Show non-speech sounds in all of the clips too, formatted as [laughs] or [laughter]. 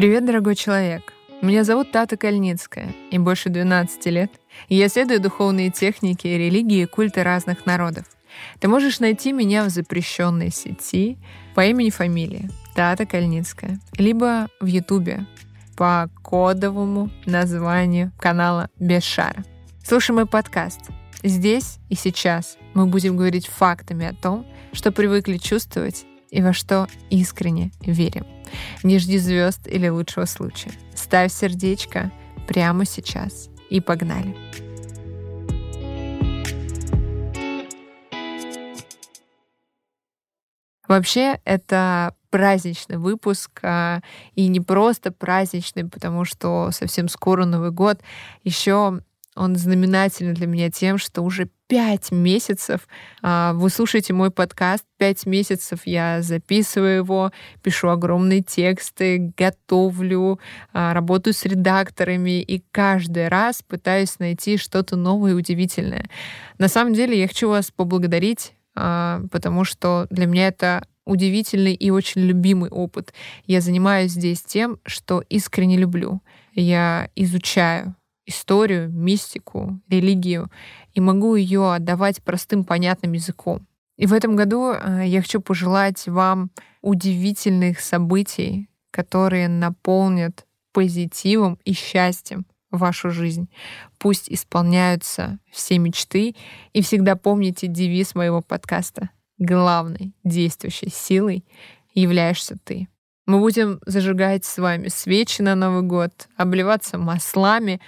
Привет, дорогой человек! Меня зовут Тата Кальницкая, и больше 12 лет я исследую духовные техники, религии и культы разных народов. Ты можешь найти меня в запрещенной сети по имени фамилии Тата Кальницкая, либо в Ютубе по кодовому названию канала Без шара. Слушай мой подкаст. Здесь и сейчас мы будем говорить фактами о том, что привыкли чувствовать и во что искренне верим. Не жди звезд или лучшего случая. Ставь сердечко прямо сейчас и погнали. Вообще, это праздничный выпуск, а, и не просто праздничный, потому что совсем скоро Новый год. Еще он знаменательный для меня тем, что уже пять месяцев а, вы слушаете мой подкаст, пять месяцев я записываю его, пишу огромные тексты, готовлю, а, работаю с редакторами и каждый раз пытаюсь найти что-то новое и удивительное. На самом деле я хочу вас поблагодарить, а, потому что для меня это удивительный и очень любимый опыт. Я занимаюсь здесь тем, что искренне люблю. Я изучаю историю, мистику, религию, и могу ее отдавать простым, понятным языком. И в этом году э, я хочу пожелать вам удивительных событий, которые наполнят позитивом и счастьем вашу жизнь. Пусть исполняются все мечты. И всегда помните девиз моего подкаста. Главной действующей силой являешься ты. Мы будем зажигать с вами свечи на Новый год, обливаться маслами,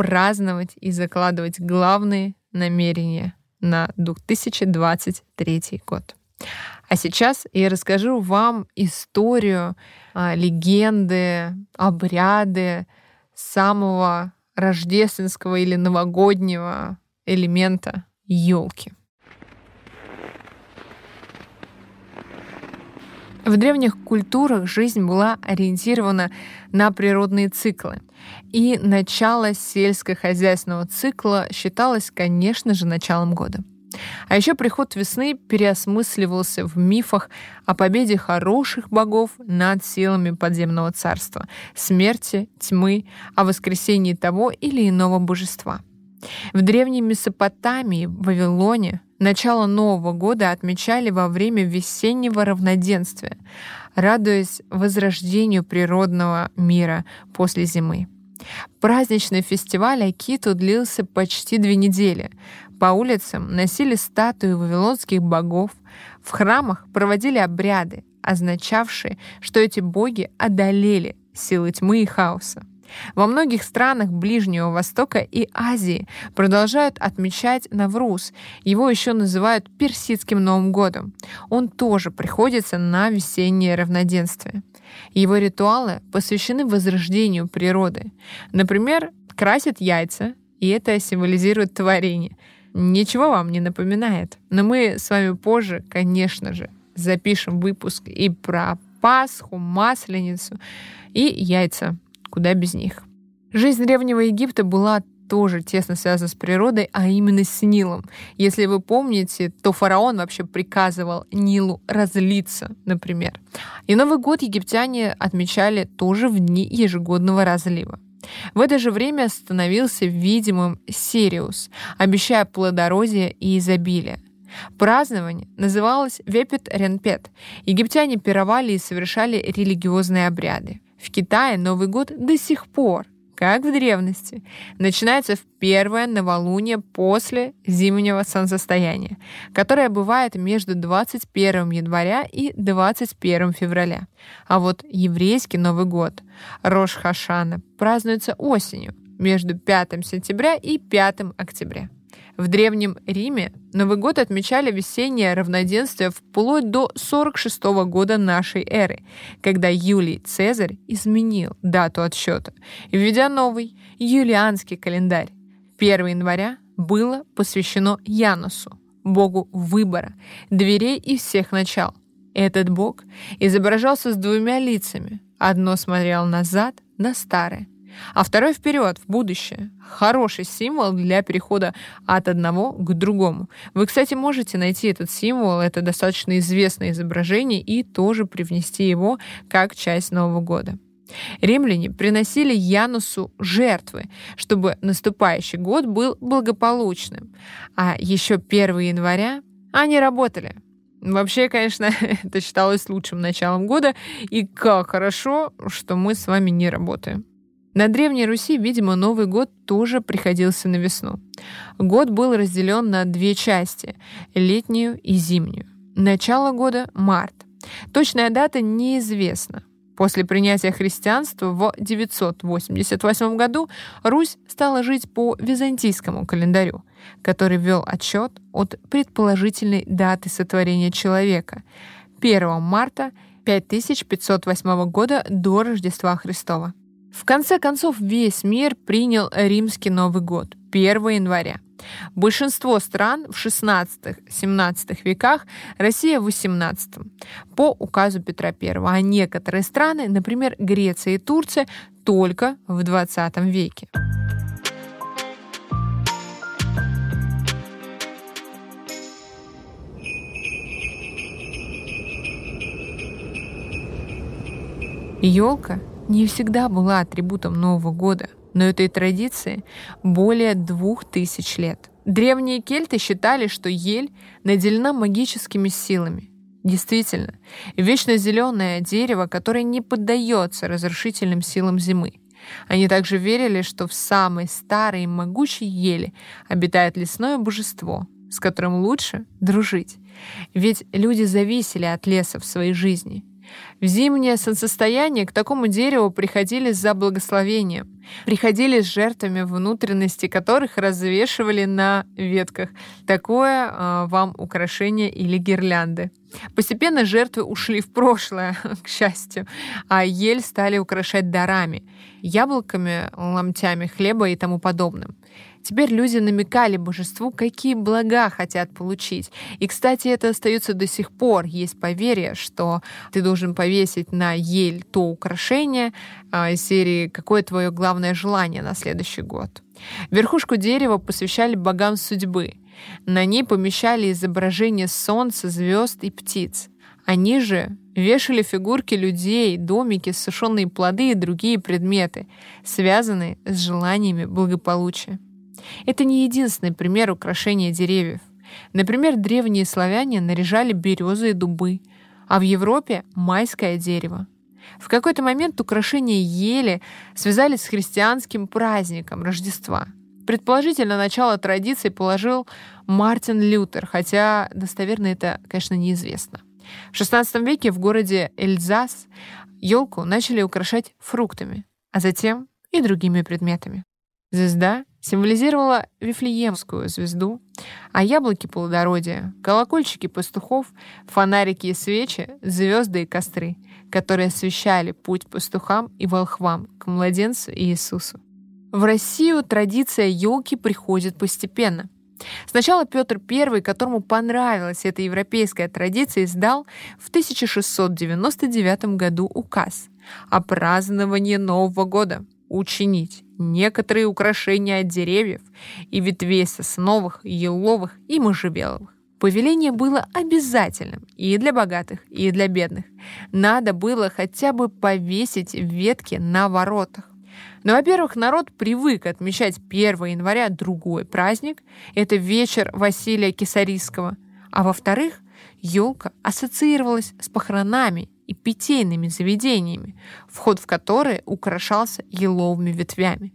праздновать и закладывать главные намерения на 2023 год. А сейчас я расскажу вам историю, а, легенды, обряды самого рождественского или новогоднего элемента елки. В древних культурах жизнь была ориентирована на природные циклы. И начало сельскохозяйственного цикла считалось, конечно же, началом года. А еще приход весны переосмысливался в мифах о победе хороших богов над силами подземного царства, смерти, тьмы, о воскресении того или иного божества. В древней Месопотамии, в Вавилоне, Начало Нового года отмечали во время весеннего равноденствия, радуясь возрождению природного мира после зимы. Праздничный фестиваль Акиту длился почти две недели. По улицам носили статуи вавилонских богов, в храмах проводили обряды, означавшие, что эти боги одолели силы тьмы и хаоса. Во многих странах Ближнего Востока и Азии продолжают отмечать Навруз. Его еще называют Персидским Новым годом. Он тоже приходится на весеннее равноденствие. Его ритуалы посвящены возрождению природы. Например, красят яйца, и это символизирует творение. Ничего вам не напоминает. Но мы с вами позже, конечно же, запишем выпуск и про Пасху, Масленицу и яйца Куда без них? Жизнь Древнего Египта была тоже тесно связана с природой, а именно с Нилом. Если вы помните, то фараон вообще приказывал Нилу разлиться, например. И Новый год египтяне отмечали тоже в дни ежегодного разлива. В это же время становился видимым Сириус, обещая плодородие и изобилие. Празднование называлось Вепет Ренпет. Египтяне пировали и совершали религиозные обряды. В Китае Новый год до сих пор, как в древности, начинается в первое новолуние после зимнего солнцестояния, которое бывает между 21 января и 21 февраля. А вот еврейский Новый год, Рош Хашана, празднуется осенью, между 5 сентября и 5 октября. В Древнем Риме Новый год отмечали весеннее равноденствие вплоть до 46 года нашей эры, когда Юлий Цезарь изменил дату отсчета, введя новый юлианский календарь. 1 января было посвящено Янусу, богу выбора, дверей и всех начал. Этот бог изображался с двумя лицами. Одно смотрело назад, на старое, а второй вперед, в будущее. Хороший символ для перехода от одного к другому. Вы, кстати, можете найти этот символ, это достаточно известное изображение, и тоже привнести его как часть Нового года. Римляне приносили Янусу жертвы, чтобы наступающий год был благополучным. А еще 1 января они работали. Вообще, конечно, [laughs] это считалось лучшим началом года, и как хорошо, что мы с вами не работаем. На Древней Руси, видимо, Новый год тоже приходился на весну. Год был разделен на две части — летнюю и зимнюю. Начало года — март. Точная дата неизвестна. После принятия христианства в 988 году Русь стала жить по византийскому календарю, который вел отчет от предположительной даты сотворения человека — 1 марта 5508 года до Рождества Христова. В конце концов, весь мир принял римский Новый год 1 января. Большинство стран в 16-17 веках, Россия в 18 по указу Петра I, а некоторые страны, например, Греция и Турция, только в 20 веке. Елка не всегда была атрибутом Нового года, но этой традиции более двух тысяч лет. Древние кельты считали, что ель наделена магическими силами. Действительно, вечно зеленое дерево, которое не поддается разрушительным силам зимы. Они также верили, что в самой старой и могучей еле обитает лесное божество, с которым лучше дружить. Ведь люди зависели от леса в своей жизни — в зимнее солнцестояние к такому дереву приходили за благословением, приходили с жертвами, внутренности которых развешивали на ветках. Такое э, вам украшение или гирлянды. Постепенно жертвы ушли в прошлое, [laughs] к счастью, а ель стали украшать дарами, яблоками, ломтями хлеба и тому подобным. Теперь люди намекали божеству, какие блага хотят получить. И, кстати, это остается до сих пор. Есть поверье, что ты должен повесить на ель то украшение э, из серии «Какое твое главное желание на следующий год?». Верхушку дерева посвящали богам судьбы. На ней помещали изображения солнца, звезд и птиц. Они же вешали фигурки людей, домики, сушеные плоды и другие предметы, связанные с желаниями благополучия. Это не единственный пример украшения деревьев. Например, древние славяне наряжали березы и дубы, а в Европе — майское дерево. В какой-то момент украшения ели связали с христианским праздником Рождества. Предположительно, начало традиции положил Мартин Лютер, хотя достоверно это, конечно, неизвестно. В XVI веке в городе Эльзас елку начали украшать фруктами, а затем и другими предметами. Звезда символизировала Вифлеемскую звезду, а яблоки — плодородие, колокольчики пастухов, фонарики и свечи — звезды и костры, которые освещали путь пастухам и волхвам к младенцу Иисусу. В Россию традиция елки приходит постепенно. Сначала Петр I, которому понравилась эта европейская традиция, издал в 1699 году указ о праздновании Нового года — учинить некоторые украшения от деревьев и ветвей сосновых, еловых и можжевеловых. Повеление было обязательным и для богатых, и для бедных. Надо было хотя бы повесить ветки на воротах. Но, во-первых, народ привык отмечать 1 января другой праздник. Это вечер Василия Кисарийского. А во-вторых, елка ассоциировалась с похоронами и питейными заведениями, вход в которые украшался еловыми ветвями.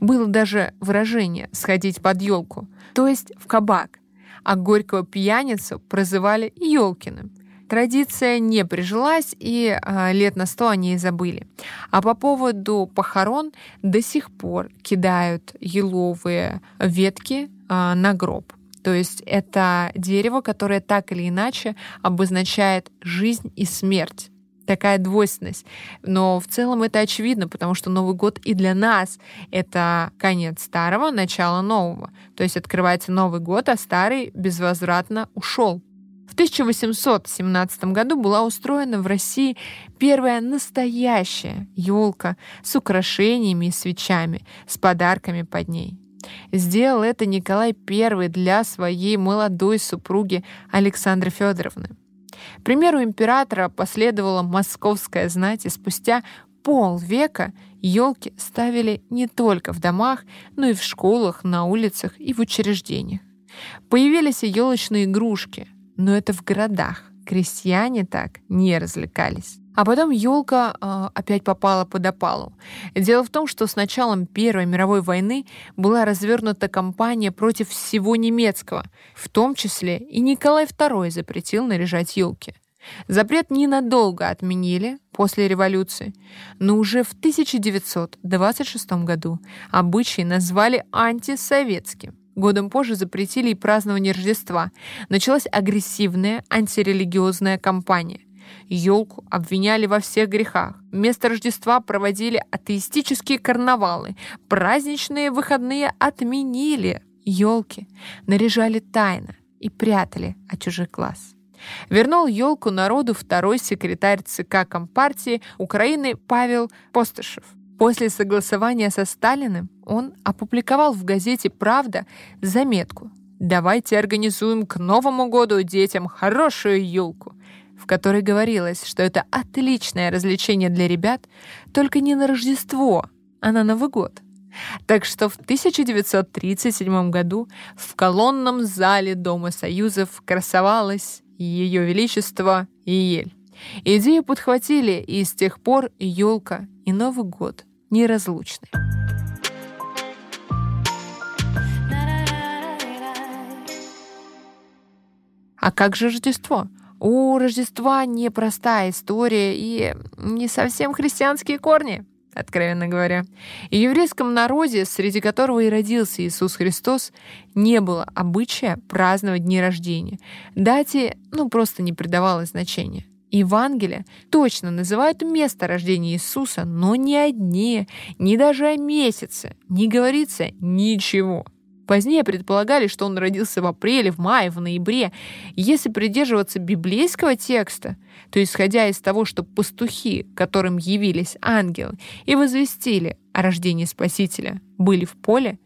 Было даже выражение «сходить под елку», то есть в кабак, а горького пьяницу прозывали Елкиным. Традиция не прижилась, и э, лет на сто они и забыли. А по поводу похорон до сих пор кидают еловые ветки э, на гроб. То есть это дерево, которое так или иначе обозначает жизнь и смерть. Такая двойственность. Но в целом это очевидно, потому что Новый год и для нас это конец старого, начало нового. То есть открывается Новый год, а старый безвозвратно ушел. В 1817 году была устроена в России первая настоящая елка с украшениями и свечами, с подарками под ней. Сделал это Николай I для своей молодой супруги Александры Федоровны. примеру императора последовала московская знать, и спустя полвека елки ставили не только в домах, но и в школах, на улицах и в учреждениях. Появились и елочные игрушки, но это в городах. Крестьяне так не развлекались. А потом елка э, опять попала под опалу. Дело в том, что с началом Первой мировой войны была развернута кампания против всего немецкого, в том числе и Николай II запретил наряжать елки. Запрет ненадолго отменили после революции, но уже в 1926 году обычаи назвали антисоветским. Годом позже запретили и празднование Рождества. Началась агрессивная антирелигиозная кампания. Елку обвиняли во всех грехах. Вместо Рождества проводили атеистические карнавалы. Праздничные выходные отменили. Елки наряжали тайно и прятали от чужих глаз. Вернул елку народу второй секретарь ЦК Компартии Украины Павел Постышев. После согласования со Сталиным он опубликовал в газете «Правда» заметку «Давайте организуем к Новому году детям хорошую елку», в которой говорилось, что это отличное развлечение для ребят, только не на Рождество, а на Новый год. Так что в 1937 году в колонном зале Дома Союзов красовалась Ее Величество Иель. Идею подхватили, и с тех пор елка и Новый год неразлучны. А как же Рождество? У Рождества непростая история и не совсем христианские корни, откровенно говоря. И в еврейском народе, среди которого и родился Иисус Христос, не было обычая праздновать дни рождения. Дате, ну, просто не придавалось значения. Евангелие точно называют место рождения Иисуса, но не о дне, ни даже о месяце. Не говорится ничего. Позднее предполагали, что он родился в апреле, в мае, в ноябре. Если придерживаться библейского текста, то исходя из того, что пастухи, которым явились ангелы и возвестили о рождении Спасителя, были в поле,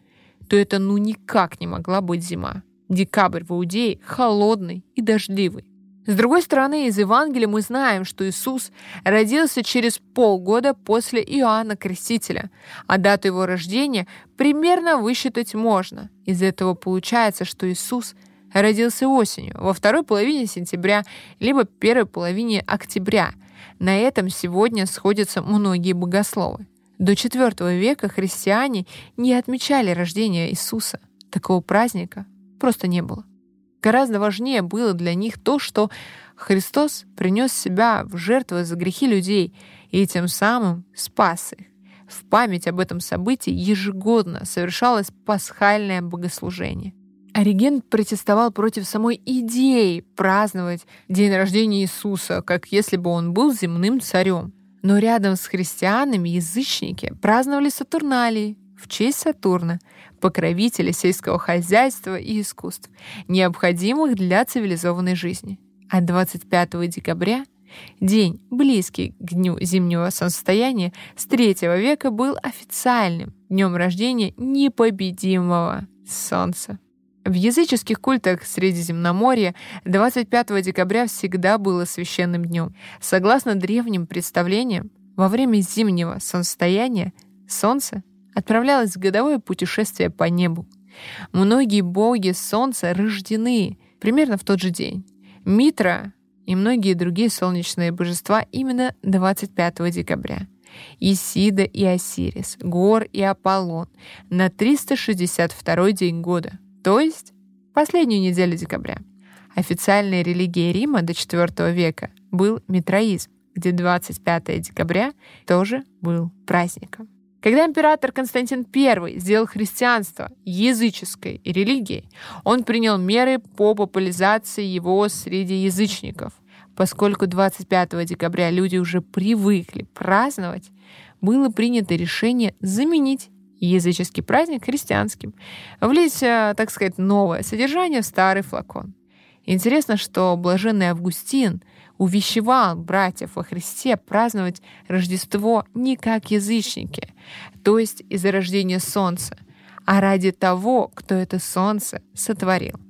то это ну никак не могла быть зима. Декабрь в Иудее холодный и дождливый. С другой стороны, из Евангелия мы знаем, что Иисус родился через полгода после Иоанна Крестителя, а дату его рождения примерно высчитать можно. Из этого получается, что Иисус родился осенью, во второй половине сентября, либо первой половине октября. На этом сегодня сходятся многие богословы. До IV века христиане не отмечали рождения Иисуса. Такого праздника просто не было. Гораздо важнее было для них то, что Христос принес себя в жертву за грехи людей и тем самым спас их. В память об этом событии ежегодно совершалось пасхальное богослужение. Ориген протестовал против самой идеи праздновать день рождения Иисуса, как если бы он был земным царем. Но рядом с христианами язычники праздновали Сатурналии в честь Сатурна — покровителя сельского хозяйства и искусств, необходимых для цивилизованной жизни. А 25 декабря День, близкий к дню зимнего солнцестояния, с третьего века был официальным днем рождения непобедимого Солнца. В языческих культах Средиземноморья 25 декабря всегда было священным днем. Согласно древним представлениям, во время зимнего солнцестояния Солнце отправлялась в годовое путешествие по небу. Многие боги Солнца рождены примерно в тот же день. Митра и многие другие солнечные божества именно 25 декабря. Исида и Осирис, Гор и Аполлон на 362 день года, то есть последнюю неделю декабря. Официальной религией Рима до IV века был митроизм, где 25 декабря тоже был праздником. Когда император Константин I сделал христианство языческой религией, он принял меры по популяризации его среди язычников. Поскольку 25 декабря люди уже привыкли праздновать, было принято решение заменить языческий праздник христианским, влить, э, так сказать, новое содержание в старый флакон. Интересно, что блаженный Августин увещевал братьев во Христе праздновать Рождество не как язычники, то есть из-за рождения солнца, а ради того, кто это солнце сотворил.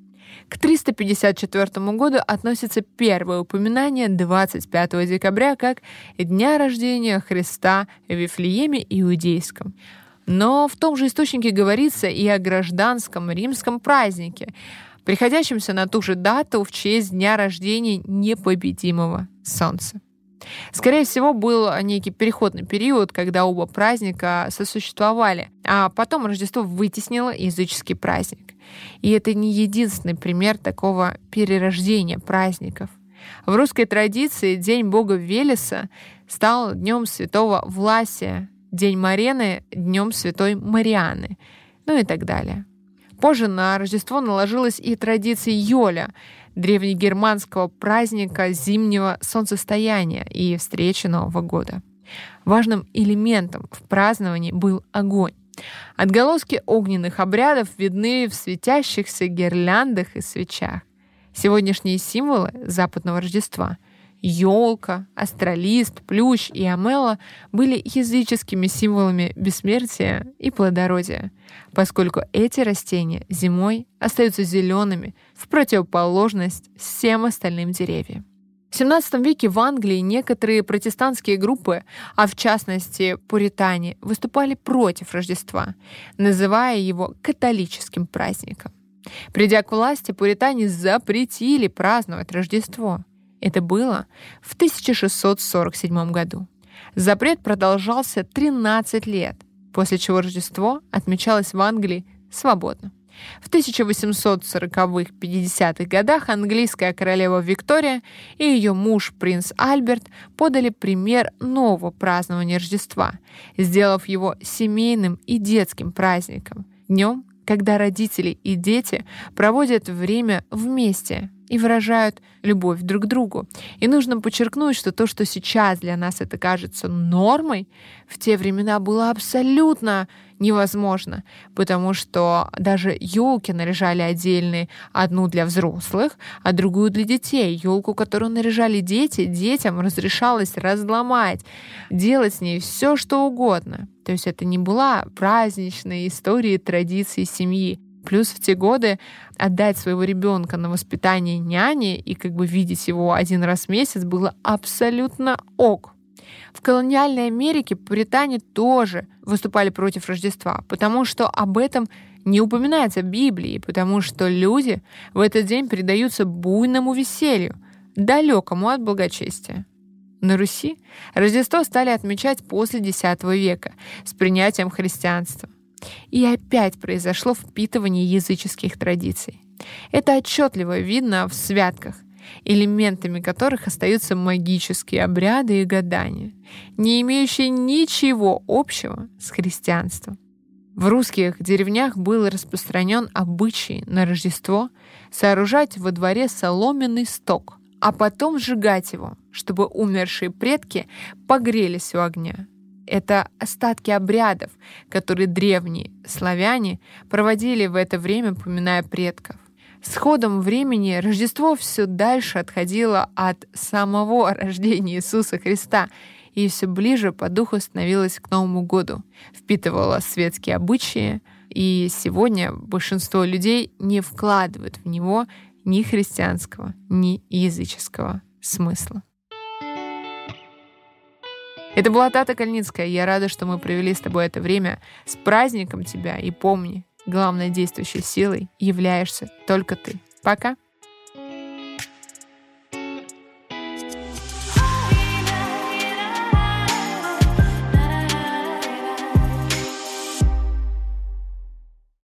К 354 году относится первое упоминание 25 декабря как дня рождения Христа в Вифлееме Иудейском. Но в том же источнике говорится и о гражданском римском празднике, приходящемся на ту же дату в честь дня рождения непобедимого Солнца. Скорее всего, был некий переходный период, когда оба праздника сосуществовали, а потом Рождество вытеснило языческий праздник. И это не единственный пример такого перерождения праздников. В русской традиции День Бога Велеса стал Днем Святого Власия, День Марены — Днем Святой Марианы, ну и так далее. Позже на Рождество наложилась и традиция Йоля, древнегерманского праздника зимнего солнцестояния и встречи Нового года. Важным элементом в праздновании был огонь. Отголоски огненных обрядов видны в светящихся гирляндах и свечах. Сегодняшние символы западного Рождества — елка, астролист, плющ и амела — были языческими символами бессмертия и плодородия, поскольку эти растения зимой остаются зелеными в противоположность всем остальным деревьям. В XVII веке в Англии некоторые протестантские группы, а в частности пуритане, выступали против Рождества, называя его католическим праздником. Придя к власти, пуритане запретили праздновать Рождество. Это было в 1647 году. Запрет продолжался 13 лет, после чего Рождество отмечалось в Англии свободно. В 1840-50-х годах английская королева Виктория и ее муж принц Альберт подали пример нового празднования Рождества, сделав его семейным и детским праздником, днем, когда родители и дети проводят время вместе и выражают любовь друг к другу. И нужно подчеркнуть, что то, что сейчас для нас это кажется нормой, в те времена было абсолютно невозможно, потому что даже елки наряжали отдельные, одну для взрослых, а другую для детей. Елку, которую наряжали дети, детям разрешалось разломать, делать с ней все, что угодно. То есть это не была праздничная история традиции семьи. Плюс в те годы отдать своего ребенка на воспитание няни и как бы видеть его один раз в месяц было абсолютно ок. В колониальной Америке пуритане тоже выступали против Рождества, потому что об этом не упоминается в Библии, потому что люди в этот день предаются буйному веселью, далекому от благочестия. На Руси Рождество стали отмечать после X века с принятием христианства. И опять произошло впитывание языческих традиций. Это отчетливо видно в святках, элементами которых остаются магические обряды и гадания, не имеющие ничего общего с христианством. В русских деревнях был распространен обычай на Рождество сооружать во дворе соломенный сток, а потом сжигать его, чтобы умершие предки погрелись у огня. Это остатки обрядов, которые древние славяне проводили в это время, поминая предков. С ходом времени Рождество все дальше отходило от самого [laughs] рождения Иисуса Христа и все ближе по духу становилось к Новому году, впитывало светские обычаи, и сегодня большинство людей не вкладывают в него ни христианского, ни языческого смысла. Это была Тата Кальницкая. Я рада, что мы провели с тобой это время. С праздником тебя и помни, главной действующей силой являешься только ты. Пока!